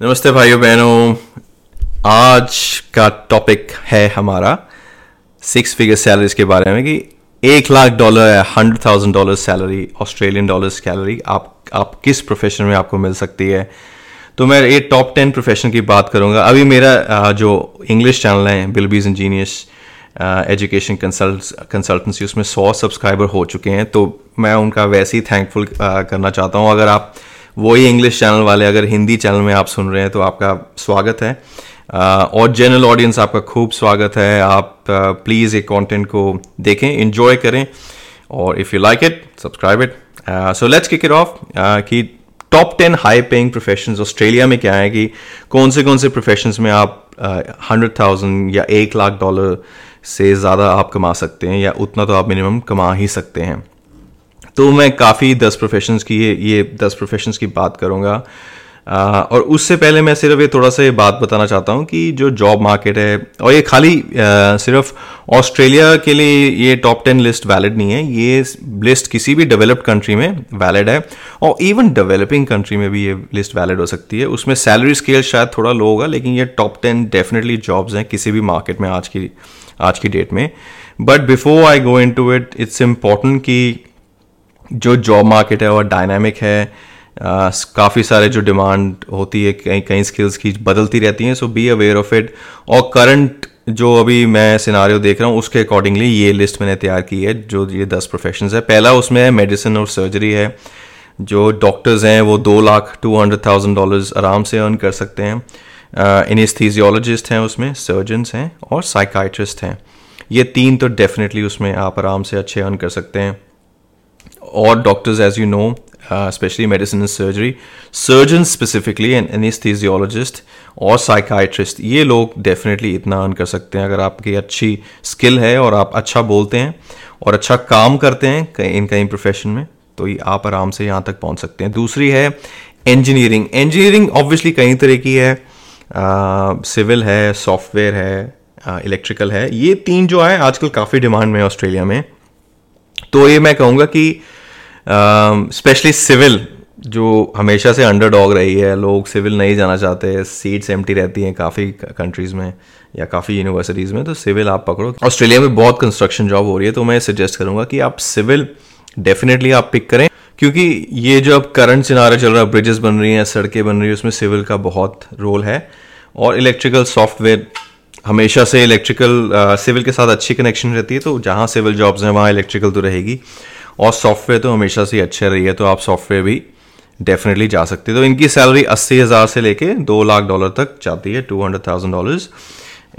नमस्ते भाइयों, बहनों। आज का टॉपिक है हमारा सिक्स फिगर सैलरीज के बारे में कि एक लाख डॉलर है hundred thousand dollar salary Australian dollar salary आप आप किस प्रोफेशन में आपको मिल सकती है? तो मैं ये टॉप टेन प्रोफेशन की बात करूँगा। अभी मेरा जो इंग्लिश चैनल है बिलबीज इंजीनियर्स एजुकेशन कंसल्ट कंसल्टेंसी उसमें सौ सब्सक्राइबर हो चुके हैं। तो मैं उनका वैसे ही थैंकफुल करना चाहता हूँ। अगर आप वही इंग्लिश चैनल वाले अगर हिंदी चैनल में आप सुन रहे हैं तो आपका स्वागत है। और जनरल ऑडियंस आपका खूब स्वागत है। आप प्लीज़ एक कंटेंट को देखें इन्जॉय करें। और if you like it subscribe it so let's kick it off कि top ten high paying profession Australia में क्या है कि कौन से कौन से प्रोफेशन में आप हंड्रेड uh, थाउज़ेंड या एक लाख डॉलर से ज़्यादा आप कमा सकते हैं या उतना तो आप मिनिमम कमा ही सकते हैं। तो मैं काफ़ी दस प्रोफेशंस की ये ये दस प्रोफेशंस की बात करूँगा। और उससे पहले मैं सिर्फ़ ये थोड़ा सा ये बात बताना चाहता हूँ कि जो जॉब मार्केट है, और ये खाली सिर्फ़ ऑस्ट्रेलिया के लिए ये टॉप टेन लिस्ट वैलिड नहीं है, ये लिस्ट किसी भी डेवलप्ड कंट्री में वैलिड है, और इवन डेवलपिंग कंट्री में भी ये लिस्ट वैलिड हो सकती है। उसमें सैलरी स्केल शायद थोड़ा लो होगा, लेकिन ये टॉप टेन डेफिनेटली जॉब्स हैं किसी भी मार्केट में आज की आज की डेट में। But before I go into it it's important कि जो जॉब मार्केट है, और डायनामिक है काफ़ी सारे जो डिमांड होती है, कई कई स्किल्स की बदलती रहती हैं so be aware of it और करंट जो अभी मैं सिनारियो देख रहा हूँ, उसके अकॉर्डिंगली ये लिस्ट मैंने तैयार की है, जो ये दस प्रोफेशन है। पहला उसमें है मेडिसिन और सर्जरी है, जो डॉक्टर्स हैं, वो दो lakh two hundred thousand dollars आराम से अर्न कर सकते हैं। इनिस्थीजियोलॉजिस्ट हैं उसमें सर्जन्स हैं, और साइकाइट्रिस्ट हैं। ये तीन तो डेफिनेटली उसमें आप आराम से अच्छे अर्न कर सकते हैं। और doctors as you know specially medicine and surgery surgeon specifically and anaesthesiologist और साइकाइट्रिस्ट ये लोग डेफिनेटली इतना अर्न कर सकते हैं। अगर आपकी अच्छी स्किल है और आप अच्छा बोलते हैं और अच्छा काम करते हैं कहीं इन कहीं प्रोफेशन में तो ये आप आराम से यहाँ तक पहुँच सकते हैं। दूसरी है इंजीनियरिंग इंजीनियरिंग ऑब्वियसली कई तरह की है। सिविल uh, है सॉफ्टवेयर है इलेक्ट्रिकल uh, है। ये तीन जो है आजकल काफ़ी डिमांड में ऑस्ट्रेलिया में। तो ये मैं कहूँगा कि स्पेशली सिविल जो हमेशा से अंडर डॉग रही है, लोग सिविल नहीं जाना चाहते सीट्स एम रहती हैं काफ़ी कंट्रीज़ में या काफ़ी यूनिवर्सिटीज़ में तो सिविल आप पकड़ो। ऑस्ट्रेलिया में बहुत कंस्ट्रक्शन जॉब हो रही है तो मैं सजेस्ट करूँगा कि आप सिविल डेफिनेटली आप पिक करें, क्योंकि ये जो अब करंट सिनारा चल रहा है ब्रिजेस बन रही हैं, सड़कें बन रही हैं, उसमें सिविल का बहुत रोल है। और इलेक्ट्रिकल सॉफ्टवेयर हमेशा से इलेक्ट्रिकल सिविल के साथ अच्छी कनेक्शन रहती है तो जहाँ सिविल जॉब्स हैं, वहाँ इलेक्ट्रिकल तो रहेगी। और सॉफ्टवेयर तो हमेशा से अच्छे रही है तो आप सॉफ्टवेयर भी डेफिनेटली जा सकते हैं। तो इनकी सैलरी अस्सी हज़ार से लेके दो लाख डॉलर तक जाती है two hundred thousand dollars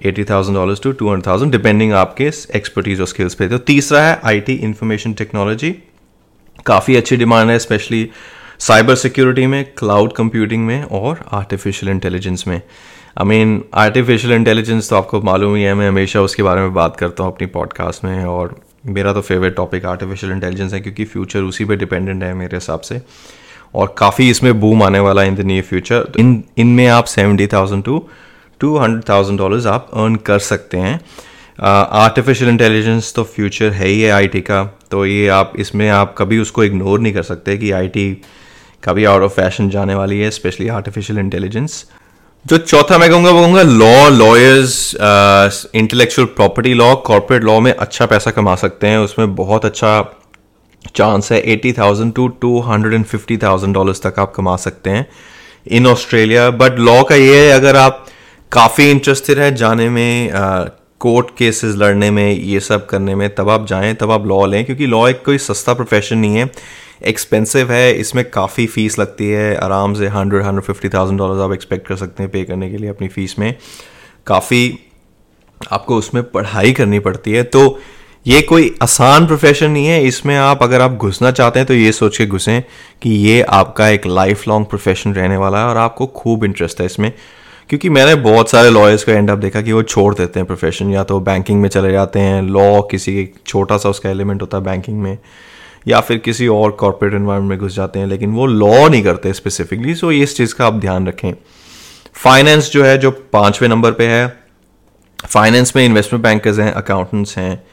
eighty thousand dollars to two hundred thousand depending आपके एक्सपर्टीज और स्किल्स पे। तो तीसरा है आईटी इंफॉर्मेशन टेक्नोलॉजी काफ़ी अच्छी डिमांड है स्पेशली साइबर सिक्योरिटी में क्लाउड कंप्यूटिंग में और आर्टिफिशियल इंटेलिजेंस में। आई मीन आर्टिफिशियल इंटेलिजेंस तो आपको मालूम ही है मैं हमेशा उसके बारे में बात करता हूँ अपनी पॉडकास्ट में और मेरा तो फेवरेट टॉपिक आर्टिफिशियल इंटेलिजेंस है क्योंकि फ्यूचर उसी पे डिपेंडेंट है मेरे हिसाब से। और काफ़ी इसमें बूम आने वाला है इन द नियर फ्यूचर तो इन इनमें आप seventy thousand to two hundred thousand dollars आप अर्न कर सकते हैं। आर्टिफिशियल uh, इंटेलिजेंस तो फ्यूचर है ही है आईटी का तो ये आप इसमें आप कभी उसको इग्नोर नहीं कर सकते कि आईटी कभी आउट ऑफ़ फ़ैशन जाने वाली है स्पेशली आर्टिफिशियल इंटेलिजेंस जो चौथा मैं कहूँगा वो कहूँगा law lawyers intellectual property law corporate law में अच्छा पैसा कमा सकते हैं। उसमें बहुत अच्छा चांस है। Eighty thousand to two hundred and fifty thousand dollars तक आप कमा सकते हैं इन ऑस्ट्रेलिया बट लॉ का ये है अगर आप काफ़ी इंटरेस्टेड है जाने में कोर्ट uh, केसेस लड़ने में ये सब करने में तब आप जाएँ तब आप लॉ लें। क्योंकि लॉ एक कोई सस्ता प्रोफेशन नहीं है। एक्सपेंसिव है, इसमें काफ़ी फ़ीस लगती है, आराम से hundred hundred fifty thousand dollar आप एक्सपेक्ट कर सकते हैं पे करने के लिए अपनी फ़ीस में। काफ़ी आपको उसमें पढ़ाई करनी पड़ती है। तो ये कोई आसान प्रोफेशन नहीं है, इसमें आप अगर आप घुसना चाहते हैं तो ये सोच के घुसें कि ये आपका एक लाइफ लॉन्ग प्रोफेशन रहने वाला है और आपको खूब इंटरेस्ट है इसमें। क्योंकि मैंने बहुत सारे लॉयर्स का एंड अप देखा कि वो छोड़ देते हैं प्रोफेशन या तो बैंकिंग में चले जाते हैं लॉ किसी छोटा सा उसका एलिमेंट होता है बैंकिंग में। या फिर किसी और कॉरपोरेट इन्वायरमेंट में घुस जाते हैं लेकिन वो लॉ नहीं करते स्पेसिफिकली सो इस चीज़ का आप ध्यान रखें। फाइनेंस जो है जो पाँचवें नंबर पे है फाइनेंस में इन्वेस्टमेंट बैंकर्स हैं अकाउंटेंट्स हैं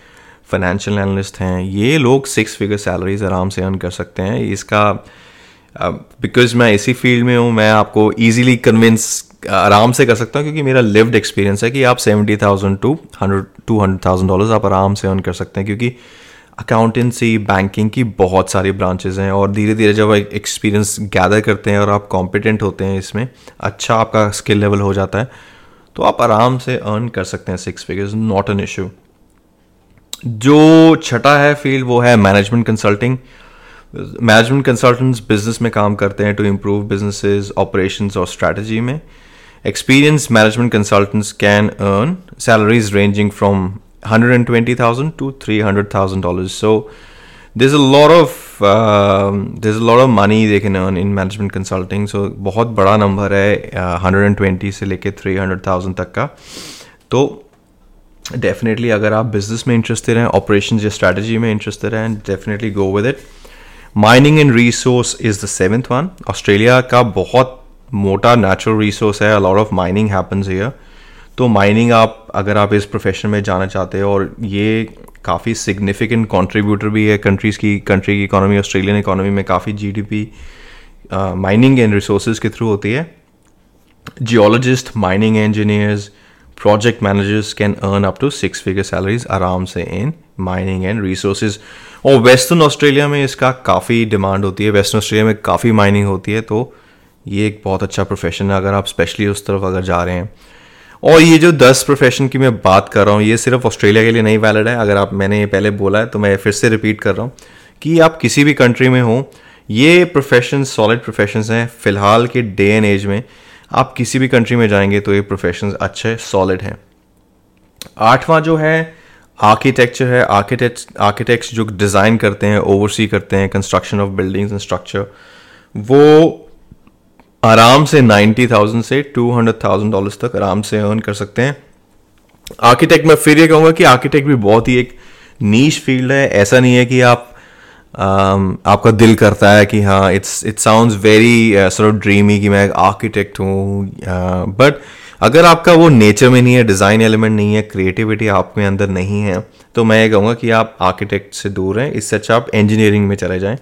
फाइनेंशियल एनालिस्ट हैं ये लोग सिक्स फिगर सैलरीज आराम से अर्न कर सकते हैं। इसका बिकॉज़ uh, मैं इसी फ़ील्ड में हूँ मैं आपको ईजिली कन्विंस आराम से कर सकता हूँ क्योंकि मेरा लिव्ड एक्सपीरियंस है कि आप seventy thousand to hundred two hundred thousand dollars आप आराम से अर्न कर सकते हैं क्योंकि अकाउंटेंसी बैंकिंग की बहुत सारी ब्रांचेज हैं और धीरे धीरे जब एक्सपीरियंस गैदर करते हैं और आप कॉम्पिटेंट होते हैं इसमें अच्छा आपका स्किल लेवल हो जाता है तो आप आराम से अर्न कर सकते हैं six figures not an issue जो छठा है फ़ील्ड वो है management consulting management consultants business में काम करते हैं टू इम्प्रूव बिजनेसेस ऑपरेशंस और स्ट्रैटेजी में. Experience management consultants can earn salaries ranging from 120,000 to 300,000 dollars. So there's a lot of uh, there's a lot of money they can earn in management consulting. So बहुत बड़ा number है uh, 120 से लेके 300,000 तक का। तो definitely अगर आप बिज़नेस में इंटरेस्टेड हैं ऑपरेशन या स्ट्रैटेजी में इंटरेस्टेड हैं definitely go with it mining and resource is the seventh one Australia का बहुत मोटा नेचुरल रिसोर्स है. Lot of mining happens here तो माइनिंग आप, अगर आप इस प्रोफेशन में जाना चाहते हो और ये काफ़ी सिग्निफिकेंट कंट्रीब्यूटर भी है कंट्रीज़ की कंट्री की इकोनॉमी ऑस्ट्रेलियन इकोनॉमी में काफ़ी जीडीपी माइनिंग एंड रिसोर्स के थ्रू होती है। Geologist mining engineers project managers can earn up to six figure salaries आराम से इन माइनिंग एंड रिसोर्सेज और वेस्टर्न ऑस्ट्रेलिया में इसका काफ़ी डिमांड होती है। वेस्टर्न ऑस्ट्रेलिया में काफ़ी माइनिंग होती है तो ये एक बहुत अच्छा प्रोफेशन है। अगर आप स्पेशली उस तरफ़ अगर जा रहे हैं और ये जो दस प्रोफेशन की मैं बात कर रहा हूँ, ये सिर्फ़ ऑस्ट्रेलिया के लिए नहीं वैलिड है। अगर आप, मैंने ये पहले बोला है तो मैं फिर से रिपीट कर रहा हूँ कि आप किसी भी कंट्री में हो, ये प्रोफेशन सॉलिड प्रोफेशन हैं। फ़िलहाल के डे एंड एज में आप किसी भी कंट्री में जाएँगे तो ये प्रोफेशन अच्छे सॉलिड हैं। आठवां जो है आर्किटेक्चर है। आर्किटेक्ट आर्किटेक्ट्स जो डिज़ाइन करते हैं ओवरसी करते हैं construction of buildings and structure वो आराम से नाइन्टी थाउज़ेंड से टू हंड्रेड थाउज़ेंड डॉलर्स तक आराम से अर्न कर सकते हैं। आर्किटेक्ट मैं फिर ये कहूँगा कि आर्किटेक्ट भी बहुत ही एक नीच फ़ील्ड है। ऐसा नहीं है कि आप Um, आपका दिल करता है कि हाँ it's it sounds very sort dreamy कि मैं आर्किटेक्ट हूँ। बट uh, अगर आपका वो नेचर में नहीं है डिज़ाइन एलिमेंट नहीं है क्रिएटिविटी आप में अंदर नहीं है तो मैं ये कहूँगा कि आप आर्किटेक्ट से दूर हैं इससे अच्छा आप इंजीनियरिंग में चले जाएँ।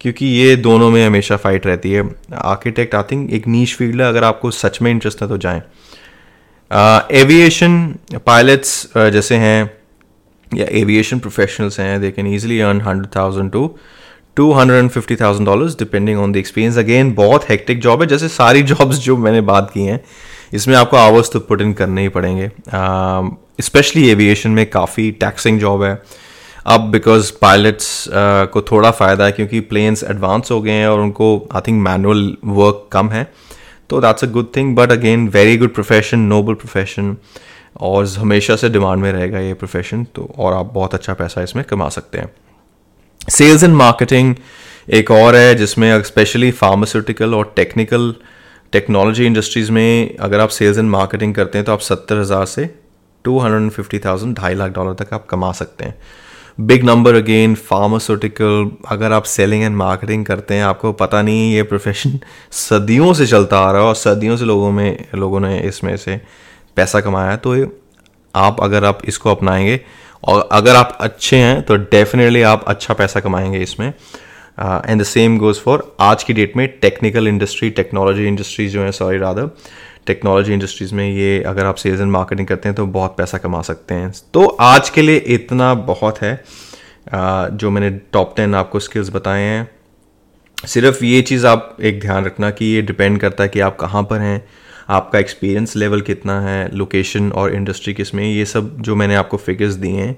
क्योंकि ये दोनों में हमेशा फाइट रहती है। आर्किटेक्ट आई थिंक एक नीच फ़ील्ड है। अगर आपको सच में इंटरेस्ट है तो जाएँ। एविएशन uh, पायलट्स uh, जैसे हैं या एविएशन प्रोफेशनल्स हैं they can easily earn hundred thousand to two hundred and fifty thousand dollars depending on the experience again बहुत हेक्टिक जॉब है जैसे सारी जॉब्स जो मैंने बात की हैं इसमें आपको आवर्स तो पुट इन करने ही पड़ेंगे। स्पेशली uh, एविएशन में काफ़ी टैक्सिंग जॉब है। अब बिकॉज़ पायलट्स uh, को थोड़ा फ़ायदा है क्योंकि प्लेन्स एडवांस हो गए हैं और उनको आई थिंक मैनुअल वर्क कम है। तो that's a good thing but again very good profession noble profession और हमेशा से डिमांड में रहेगा ये प्रोफेशन तो और आप बहुत अच्छा पैसा इसमें कमा सकते हैं। सेल्स एंड मार्केटिंग एक और है जिसमें स्पेशली फार्मास्यूटिकल और टेक्निकल टेक्नोलॉजी इंडस्ट्रीज़ में अगर आप सेल्स एंड मार्केटिंग करते हैं तो आप सत्तर हज़ार से two hundred and fifty thousand ढाई लाख डॉलर तक आप कमा सकते हैं। बिग नंबर अगेन फार्मास्यूटिकल अगर आप सेलिंग एंड मार्केटिंग करते हैं, आपको पता नहीं ये प्रोफेशन सदियों से चलता आ रहा है और सदियों से लोगों में, लोगों ने इसमें से पैसा कमाया है तो आप अगर आप इसको अपनाएँगे और अगर आप अच्छे हैं तो डेफिनेटली आप अच्छा पैसा कमाएँगे इसमें। And the same goes for आज की डेट में टेक्निकल इंडस्ट्री टेक्नोलॉजी इंडस्ट्रीज़ जो है सॉरी रादर टेक्नोलॉजी इंडस्ट्रीज़ में ये अगर आप सेल्स एंड मार्केटिंग करते हैं तो बहुत पैसा कमा सकते हैं। तो आज के लिए इतना बहुत है जो मैंने टॉप टेन आपको स्किल्स बताए हैं। सिर्फ़ ये चीज़ आप एक ध्यान रखना कि ये डिपेंड करता है कि आप कहाँ पर हैं, आपका एक्सपीरियंस लेवल कितना है लोकेशन और इंडस्ट्री किसमें, ये सब जो मैंने आपको फिगर्स दिए हैं,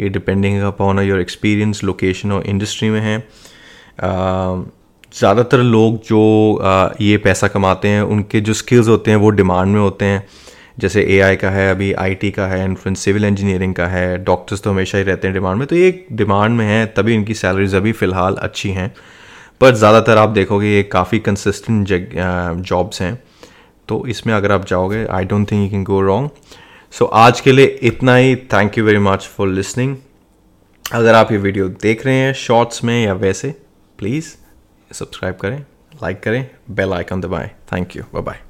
ये depending upon your experience location और इंडस्ट्री में है। ज़्यादातर लोग जो ये पैसा कमाते हैं, उनके जो स्किल्स होते हैं वो डिमांड में होते हैं। जैसे एआई का है, अभी आईटी का है एंड सिविल इंजीनियरिंग का है डॉक्टर्स तो हमेशा ही रहते हैं डिमांड में। तो ये डिमांड में है, तभी इनकी सैलरीज अभी फ़िलहाल अच्छी हैं। पर ज़्यादातर आप देखोगे ये काफ़ी कंसिस्टेंट जॉब्स हैं। तो इसमें अगर आप जाओगे I don't think you can go wrong so आज के लिए इतना ही। Thank you very much for listening अगर आप ये वीडियो देख रहे हैं शॉर्ट्स में या वैसे प्लीज़ सब्सक्राइब करें लाइक करें बेल आइकन दबाएँ। Thank you bye bye